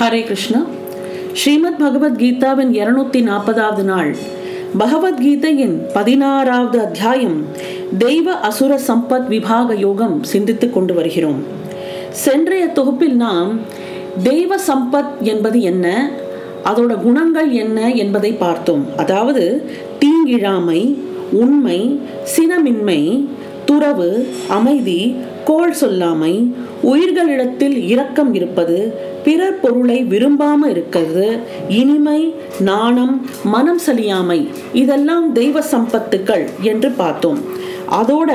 ஹரே கிருஷ்ணா. ஸ்ரீமத் பகவத்கீதாவின் இருநூத்தி நாற்பதாவது நாள். பகவத்கீதையின் பதினாறாவது அத்தியாயம் தெய்வ அசுர சம்பத் விபாக யோகம் சிந்தித்துக் கொண்டு வருகிறோம். சென்றைய தொகுப்பில் நாம் தெய்வ சம்பத் என்பது என்ன அதோட குணங்கள் என்ன என்பதை பார்த்தோம். அதாவது தீங்கிழாமை உண்மை சினமின்மை துறவு அமைதி கோள் சொல்லாமை உயிர்களிடத்தில் இரக்கம் இருப்பது பிறர் பொருளை விரும்பாம இருக்கிறது இனிமை நாணம் மனம் சலியாமை இதெல்லாம் தெய்வ சம்பத்துக்கள் என்று பார்த்தோம். அதோட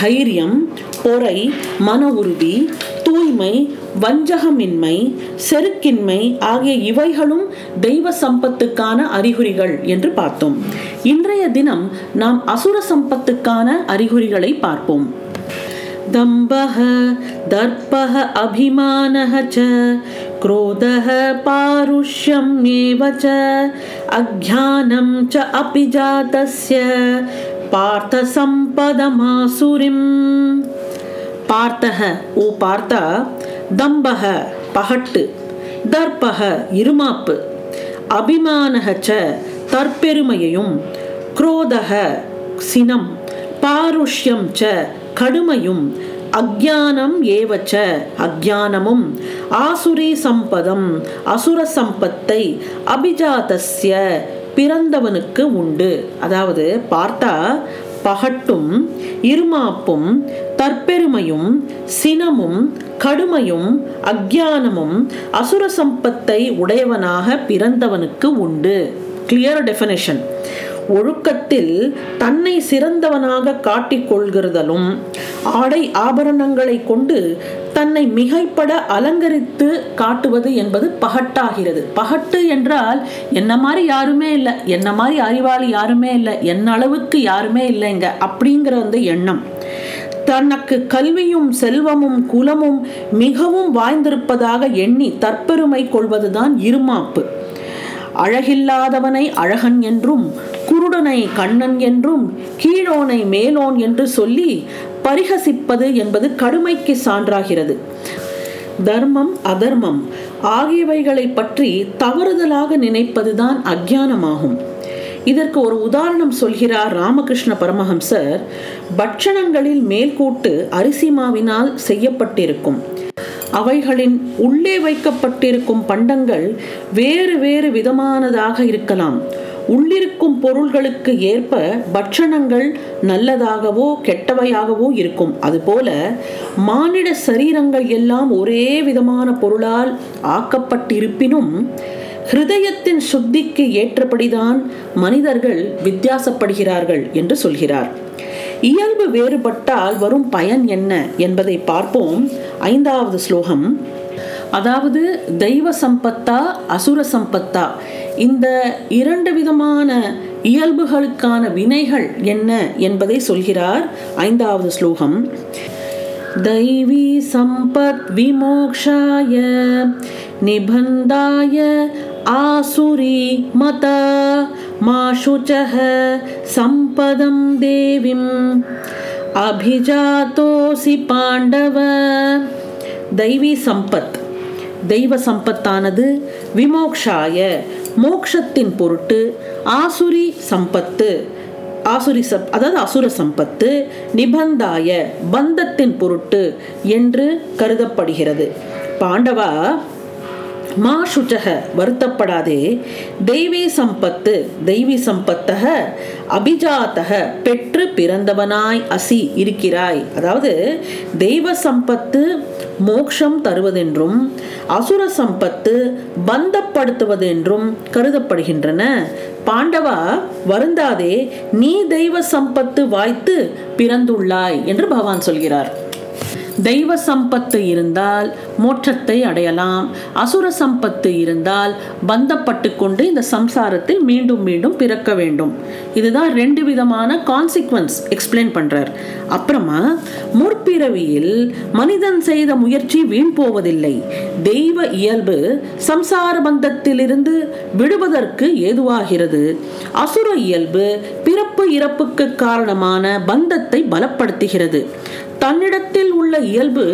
தைரியம் பொறை மன உறுதி தூய்மை வஞ்சகமின்மை செருக்கின்மை ஆகிய இவைகளும் தெய்வ சம்பத்துக்கான அறிகுறிகள் என்று பார்த்தோம் இன்றைய தினம் நாம் அசுர சம்பத்துக்கான அறிகுறிகளை பார்ப்போம் दम्भः दर्पः अभिमानः च क्रोधः पारुष्यम् एव च अज्ञानं च अपि जातस्य पार्थसम्पदमासुरिम् பார்த்தக ஓ பார்த்தா தம்பக பகட்டு தர்பக இருமாப்பு. அபிமானகச்ச தற்பெருமையையும் குரோதக சினம் பாருஷ்யம் ச கடுமையும் அக்ஞானம் ஏவச்ச அக்ஞானமும் ஆசுரி சம்பதம் அசுர சம்பத்தை அபிஜாதஸ்ய பிறந்தவனுக்கு உண்டு. அதாவது பார்த்தா பகட்டும் இருமாப்பும் தற்பெருமையும் சினமும் கடுமையும் அக்ஞானமும் அசுர சம்பத்தை உடையவனாக பிறந்தவனுக்கு உண்டு. கிளியர் டெஃபினேஷன் ஒழுக்கத்தில் தன்னை சிறந்தவனாக காட்டிக் கொள்கிறதலும் ஆடை ஆபரணங்களை கொண்டு தன்னை மிகைப்பட அலங்கரித்து காட்டுவது என்பது பகட்டாகிறது. பகட்டு என்றால் என்ன மாதிரி யாருமே இல்லை என்ன மாதிரி அறிவாளி யாருமே இல்லை என்ன அளவுக்கு யாருமே இல்லைங்க அப்படிங்கிற அந்த எண்ணம். தனக்கு கல்வியும் செல்வமும் குலமும் மிகவும் வாய்ந்திருப்பதாக எண்ணி தற்பெருமை கொள்வதுதான் இருமாப்பு. அழகில்லாதவனை அழகன் என்றும் குருடனை கண்ணன் என்றும் கீழோனை மேலோன் என்று சொல்லி பரிகசிப்பது என்பது கடுமைக்கு சான்றாகிறது. தர்மம் அதர்மம் ஆகியவைகளை பற்றி தவறுதலாக நினைப்பதுதான் அஜானமாகும் இதற்கு ஒரு உதாரணம் சொல்கிறார் ராமகிருஷ்ண பரமஹம்சர். பட்சணங்களில் மேல்கூட்டு அரிசி மாவினால் செய்யப்பட்டிருக்கும். அவைகளின் உள்ளே வைக்கப்பட்டிருக்கும் பண்டங்கள் வேறு வேறு விதமானதாக இருக்கலாம். உள்ளிருக்கும் பொருள்களுக்கு ஏற்ப பட்சணங்கள் நல்லதாகவோ கெட்டவையாகவோ இருக்கும். அதுபோல மானிட சரீரங்கள் எல்லாம் ஒரே விதமான பொருளால் ஆக்கப்பட்டிருப்பினும் ஹிருதயத்தின் சுத்திக்கு ஏற்றபடிதான் மனிதர்கள் வித்தியாசப்படுகிறார்கள் என்று சொல்கிறார். இயல்பு வேறுபட்டால் வரும் பயன் என்ன என்பதை பார்ப்போம். ஐந்தாவது ஸ்லோகம் அதாவது தெய்வ சம்பத்தா அசுர சம்பத்தா இந்த இரண்டு விதமான இயல்புகளுக்கான வினைகள் என்ன என்பதை சொல்கிறார் ஐந்தாவது ஸ்லோகம் दैवी सम्पत् विमोक्षाय निबन्धाय आसुरी मता मा शुचः सम्पदं देवीम् அபிஜாத்தோசி பாண்டவ. தெய்வி சம்பத். தெய்வ சம்பத்தானது விமோக்ஷாய மோக்ஷத்தின் பொருட்டு ஆசுரி சம்பத்து. ஆசுரி சப் அதாவது அசுர சம்பத்து நிபந்தாய பந்தத்தின் பொருட்டு என்று கருதப்படுகிறது. பாண்டவா மா சுச்சக வருத்தப்படாதே. தெய்வீ சம்பத்து தெய்வீ சம்பத்தக அபிஜாத்தக பெற்று பிறந்தவனாய் அசி இருக்கிறாய். அதாவது தெய்வ சம்பத்து மோக்ஷம் தருவதென்றும் அசுர சம்பத்து பந்தப்படுத்துவதென்றும் கருதப்படுகின்றன. பாண்டவா வருந்தாதே நீ தெய்வ சம்பத்து வாய்த்து பிறந்துள்ளாய் என்று பகவான் சொல்கிறார். தெய்வ சம்பத்து இருந்தால் மோட்சத்தை அடையலாம். அசுர சம்பத்து இருந்தால் பந்தப்பட்டு கொண்டு இந்த சம்சாரத்தில் மீண்டும் மீண்டும் பிறக்க வேண்டும். இதுதான் ரெண்டு விதமான கான்சிக்வன்ஸ் எக்ஸ்பிளைன் பண்றார். அப்புறமா முற்பிறவியில் மனிதன் செய்த முயற்சி வீண் போவதில்லை. தெய்வ இயல்பு சம்சார பந்தத்திலிருந்து விடுவதற்கு ஏதுவாகிறது. அசுர இயல்பு பிறப்பு இறப்புக்கு காரணமான பந்தத்தை பலப்படுத்துகிறது. தன்னிடத்தில் உள்ள இயல்பு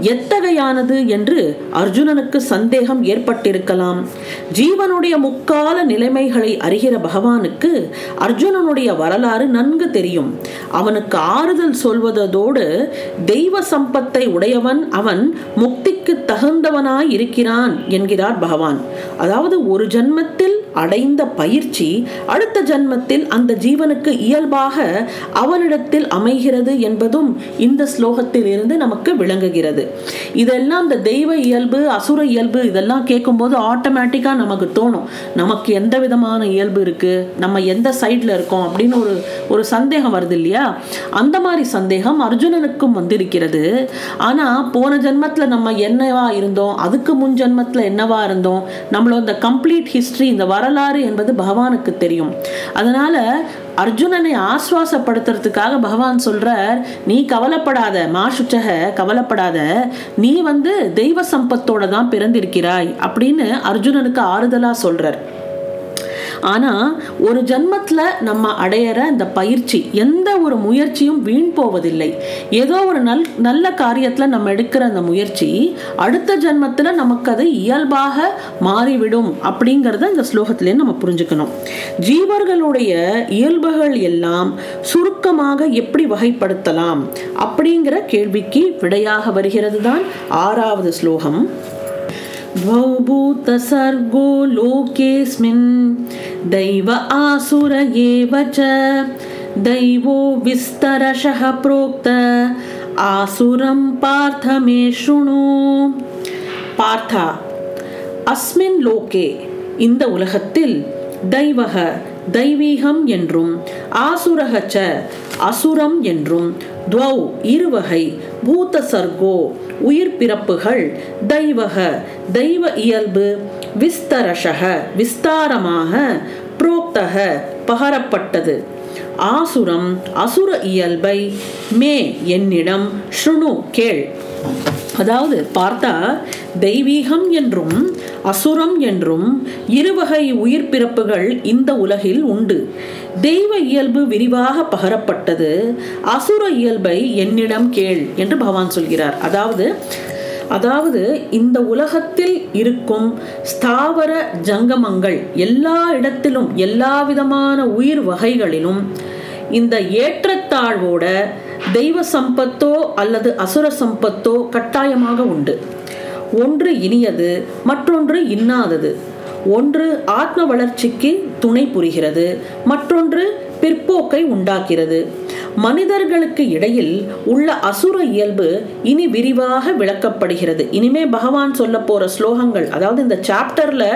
எத்தகையானது என்று அர்ஜுனனுக்கு சந்தேகம் ஏற்பட்டிருக்கலாம். ஜீவனுடைய முக்கால நிலைமைகளை அறிகிற பகவானுக்கு அர்ஜுனனுடைய வரலாறு நன்கு தெரியும். அவனுக்கு ஆறுதல் சொல்வதோடு தெய்வ சம்பத்தை உடையவன் அவன் முக்திக்கு தகுந்தவனாய் இருக்கிறான் என்கிறார் பகவான். அதாவது ஒரு ஜன்மத்தில் அடைந்த பயிற்சி அடுத்த ஜன்மத்தில் அந்த ஜீவனுக்கு இயல்பாக அவனிடத்தில் அமைகிறது என்பதும் இந்த ஸ்லோகத்தில் இருந்து நமக்கு விளங்குகிறது. இதெல்லாம் இந்த தெய்வ இயல்பு அசுர இயல்பு இதெல்லாம் கேட்கும்போது ஆட்டோமேட்டிக்காக நமக்கு தோணும். நமக்கு எந்த விதமான இயல்பு இருக்குது நம்ம எந்த சைடில் இருக்கோம்? அப்படின்னு ஒரு ஒரு சந்தேகம் வருது இல்லையா? அந்த மாதிரி சந்தேகம் அர்ஜுனனுக்கும் வந்திருக்கிறது. ஆனால் போன ஜென்மத்தில் நம்ம என்னவா இருந்தோம்? அதுக்கு முன் ஜென்மத்தில் என்னவா இருந்தோம்? நம்மளோட இந்த கம்ப்ளீட் ஹிஸ்ட்ரி இந்த வரலாறு என்பது பகவானுக்கு தெரியும். அதனால் அர்ஜுனனை ஆஸ்வாசப்படுத்துறதுக்காக பகவான் சொல்றார் நீ கவலைப்படாத மாசுச்சக கவலைப்படாத. நீ வந்து தெய்வ சம்பத்தோட தான் பிறந்திருக்கிறாய் அப்படின்னு அர்ஜுனனுக்கு ஆறுதலா சொல்றார். ஆனால் ஒரு ஜென்மத்தில் நம்ம அடையிற இந்த பயிற்சி எந்த ஒரு முயற்சியும் வீண் போவதில்லை. ஏதோ ஒரு நல் நல்ல காரியத்தில் நம்ம எடுக்கிற அந்த முயற்சி அடுத்த ஜென்மத்தில் நமக்கு அது இயல்பாக மாறிவிடும் அப்படிங்கிறத இந்த ஸ்லோகத்திலே நம்ம புரிஞ்சுக்கணும். ஜீவர்களுடைய இயல்புகள் எல்லாம் சுருக்கமாக எப்படி வகைப்படுத்தலாம் அப்படிங்கிற கேள்விக்கு விடையாக வருகிறது தான் ஆறாவது ஸ்லோகம். द्वौ भूतसर्गो लोकेऽस्मिन् दैव आसुर एव च दैवो विस्तरशः प्रोक्त आसुरं पार्थ मे शृणु பார்த்தா அஸ்மின் லோகே இந்த உலகத்தில் தெய்வக தெய்வீகம் என்றும் ஆசுரகச்ச அசுரம் என்றும் துவௌ இருவகை பூத சர்க்கோ உயிர் பிறப்புகள் தெய்வக தெய்வ இயல்பு விஸ்தரஷக விஸ்தாரமாக புரோக்தக பகரப்பட்டது. ஆசுரம் அசுர இயல்பை மே என்னிடம் ஷுணு கேள். அதாவது பார்த்தா தெய்வீகம் என்றும் அசுரம் என்றும் இருவகை உயிர் பிறப்புகள் இந்த உலகில் உண்டு. தெய்வ இயல்பு விரிவாக பகரப்பட்டது. அசுர இயல்பை என்னிடம் கேள் என்று பகவான் சொல்கிறார். அதாவது அதாவது இந்த உலகத்தில் இருக்கும் ஸ்தாவர ஜங்கமங்கள் எல்லா இடத்திலும் எல்லா விதமான உயிர் வகைகளிலும் இந்த ஏற்றத்தாழ்வோட தெய்வ சம்பத்தோ அல்லது அசுர சம்பத்தோ கட்டாயமாக உண்டு. ஒன்று இனியது மற்றொன்று இன்னாதது. ஒன்று ஆத்ம வளர்ச்சிக்கு துணை புரிகிறது மற்றொன்று பிற்போக்கை உண்டாக்கிறது. மனிதர்களுக்கு இடையில் உள்ள அசுர இயல்பு இனி விரிவாக விளக்கப்படுகிறது. இனிமே பகவான் சொல்ல போற ஸ்லோகங்கள் அதாவது இந்த சாப்டர்ல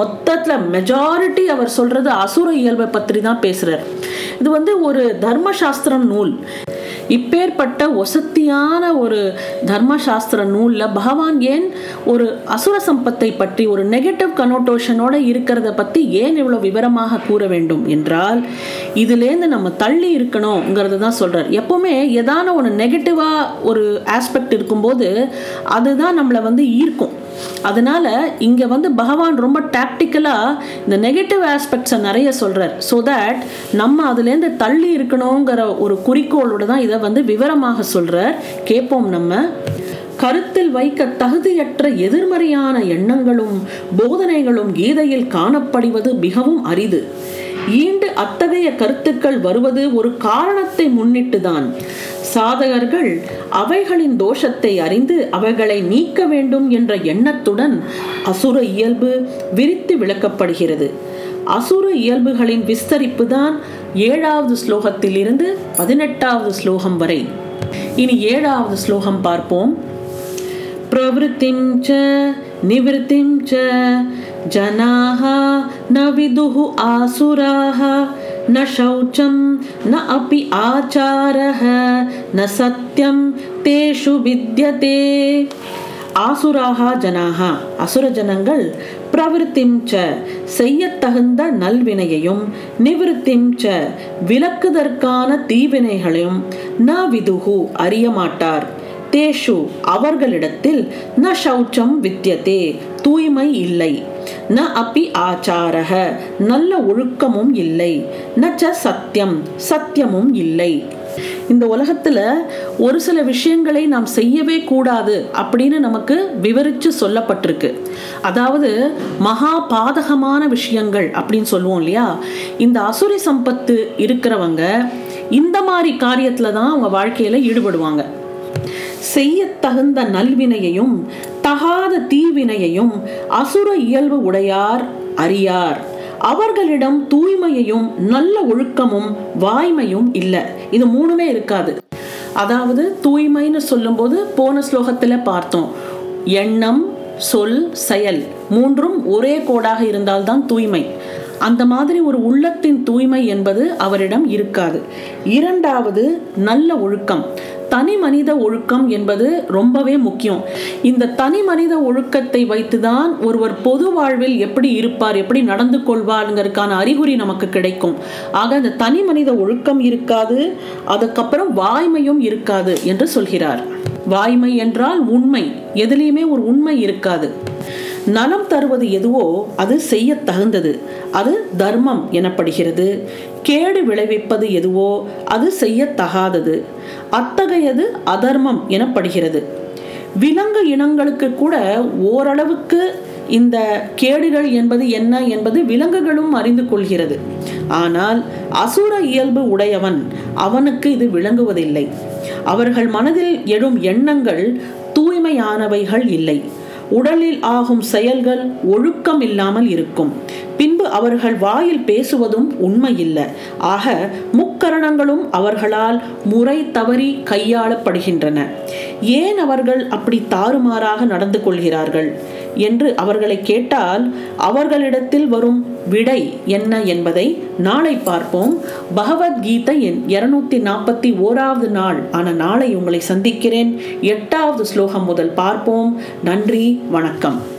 மொத்தத்துல மெஜாரிட்டி அவர் சொல்றது அசுர இயல்பை பற்றி தான் பேசுறார். இது வந்து ஒரு தர்மசாஸ்திரம் நூல். இப்பேற்பட்ட ஒசத்தியான ஒரு தர்மசாஸ்திர நூலில் பகவான் ஏன் ஒரு அசுர சம்பத்தை பற்றி ஒரு நெகட்டிவ் கனோட்டோஷனோட இருக்கிறத பற்றி ஏன் இவ்வளோ விவரமாக கூற வேண்டும் என்றால் இதுலேருந்து நம்ம தள்ளி இருக்கணுங்கிறது தான் சொல்கிறார் எப்போவுமே ஏதான ஒன்று நெகட்டிவாக ஒரு ஆஸ்பெக்ட் இருக்கும்போது அதுதான் நம்மளை வந்து ஈர்க்கும். அதனால இங்கே வந்து பகவான் ரொம்ப டாக்டிக்கலாக இந்த நெகட்டிவ் ஆஸ்பெக்ட்ஸை நிறைய சொல்கிறார் ஸோ தட் நம்ம அதுலேருந்து தள்ளி இருக்கணுங்கிற ஒரு குறிக்கோளோடு தான் இதை வந்து விவரமாக சொல்கிறார் கேட்போம் நம்ம. கருத்தில் வைக்க தகுதியற்ற எதிர்மறையான எண்ணங்களும் போதனைகளும் கீதையில் காணப்படுவது மிகவும் அரிது. ஈண்டு அத்தகைய கருத்துக்கள் வருவது ஒரு காரணத்தை முன்னிட்டுதான். சாதகர்கள் அவைகளின் தோஷத்தை அறிந்து அவைகளை நீக்க வேண்டும் என்ற எண்ணத்துடன் அசுர இயல்பு விரித்து விளக்கப்படுகிறது. அசுர இயல்புகளின் விஸ்தரிப்பு தான் ஏழாவது ஸ்லோகத்திலிருந்து பதினெட்டாவது ஸ்லோகம் வரை. இனி ஏழாவது ஸ்லோகம் பார்ப்போம். பிரவிருத்திம் ச நிவிருத்திம் ச ஜனாஹா ந விதுஹு न शौचं न अपि आचारः न सत्यं तेषु विद्यते ஆசுராகா ஜனாகா அசுர ஜனங்கள் பிரவிருத்திம் ச செய்யத்தகுந்த நல்வினையையும் நிவிருத்திம் ச விலக்குதற்கான தீவினைகளையும் ந விதுகு அறிய மாட்டார் தேஷு அவர்களிடத்தில் ந சௌச்சம் வித்தியதே தூய்மை இல்லை ந அப்பி ஆச்சாரக நல்ல ஒழுக்கமும் இல்லை. ந சத்தியம் சத்தியமும் இல்லை. இந்த உலகத்துல ஒரு சில விஷயங்களை நாம் செய்யவே கூடாது அப்படின்னு நமக்கு விவரிச்சு சொல்லப்பட்டிருக்கு. அதாவது மகா பாதகமான விஷயங்கள் அப்படின்னு சொல்லுவோம் இல்லையா? இந்த அசுரி சம்பத்து இருக்கிறவங்க இந்த மாதிரி காரியத்துல தான் அவங்க வாழ்க்கையில ஈடுபடுவாங்க. செய்ய தகுந்த நல்வினையையும் தகாத தீவினையையும் அசுர இயல்பு உடையார் அறியார். அவர்களிடம் தூய்மையையும் நல்ல ஒழுக்கமும் வாய்மையும் இல்லை. இது மூணுமே இருக்காது. அதாவது தூய்மைன்னு சொல்லும்போது போன ஸ்லோகத்தில் பார்த்தோம். எண்ணம் சொல் செயல் மூன்றும் ஒரே கோடாக இருந்தால்தான் தூய்மை. அந்த மாதிரி ஒரு உள்ளத்தின் தூய்மை என்பது அவரிடம் இருக்காது. இரண்டாவது நல்ல ஒழுக்கம். தனி மனித ஒழுக்கம் என்பது ரொம்பவே முக்கியம். இந்த தனி மனித ஒழுக்கத்தை வைத்துதான் ஒருவர் பொது வாழ்வில் எப்படி இருப்பார் எப்படி நடந்து கொள்வாருங்கிறதுக்கான அறிகுறி நமக்கு கிடைக்கும். ஆக இந்த தனி மனித ஒழுக்கம் இருக்காது அதுக்கப்புறம் வாய்மையும் இருக்காது என்று சொல்கிறார். வாய்மை என்றால் உண்மை. எதுலேயுமே ஒரு உண்மை இருக்காது. நலம் தருவது எதுவோ அது செய்ய தகுந்தது. அது தர்மம் எனப்படுகிறது. கேடு விளைவிப்பது எதுவோ அது செய்ய தகாதது. அத்தகையது அதர்மம் எனப்படுகிறது. விலங்கு இனங்களுக்கு கூட ஓரளவுக்கு இந்த கேடுகள் என்பது என்ன என்பது விலங்குகளும் அறிந்து கொள்கிறது. ஆனால் அசுர இயல்பு உடையவன் அவனுக்கு இது விளங்குவதில்லை. அவர்கள் மனதில் எழும் எண்ணங்கள் தூய்மையானவைகள் இல்லை. உடலில் ஆகும் செயல்கள் ஒழுக்கம் இல்லாமல் இருக்கும். பின்பு அவர்கள் வாயில் பேசுவதும் உண்மையில்லை. ஆக முக்கரணங்களும் அவர்களால் முறை தவறி கையாளப்படுகின்றன. ஏன் அவர்கள் அப்படி தாறுமாறாக நடந்து கொள்கிறார்கள்? என்று அவர்களை கேட்டால் அவர்களிடத்தில் வரும் விடை என்ன என்பதை நாளை பார்ப்போம். பகவத்கீதை என் இருநூத்தி நாற்பத்தி ஓராவது நாள். ஆன நாளை உங்களை சந்திக்கிறேன். எட்டாவது ஸ்லோகம் முதல் பார்ப்போம். நன்றி வணக்கம்.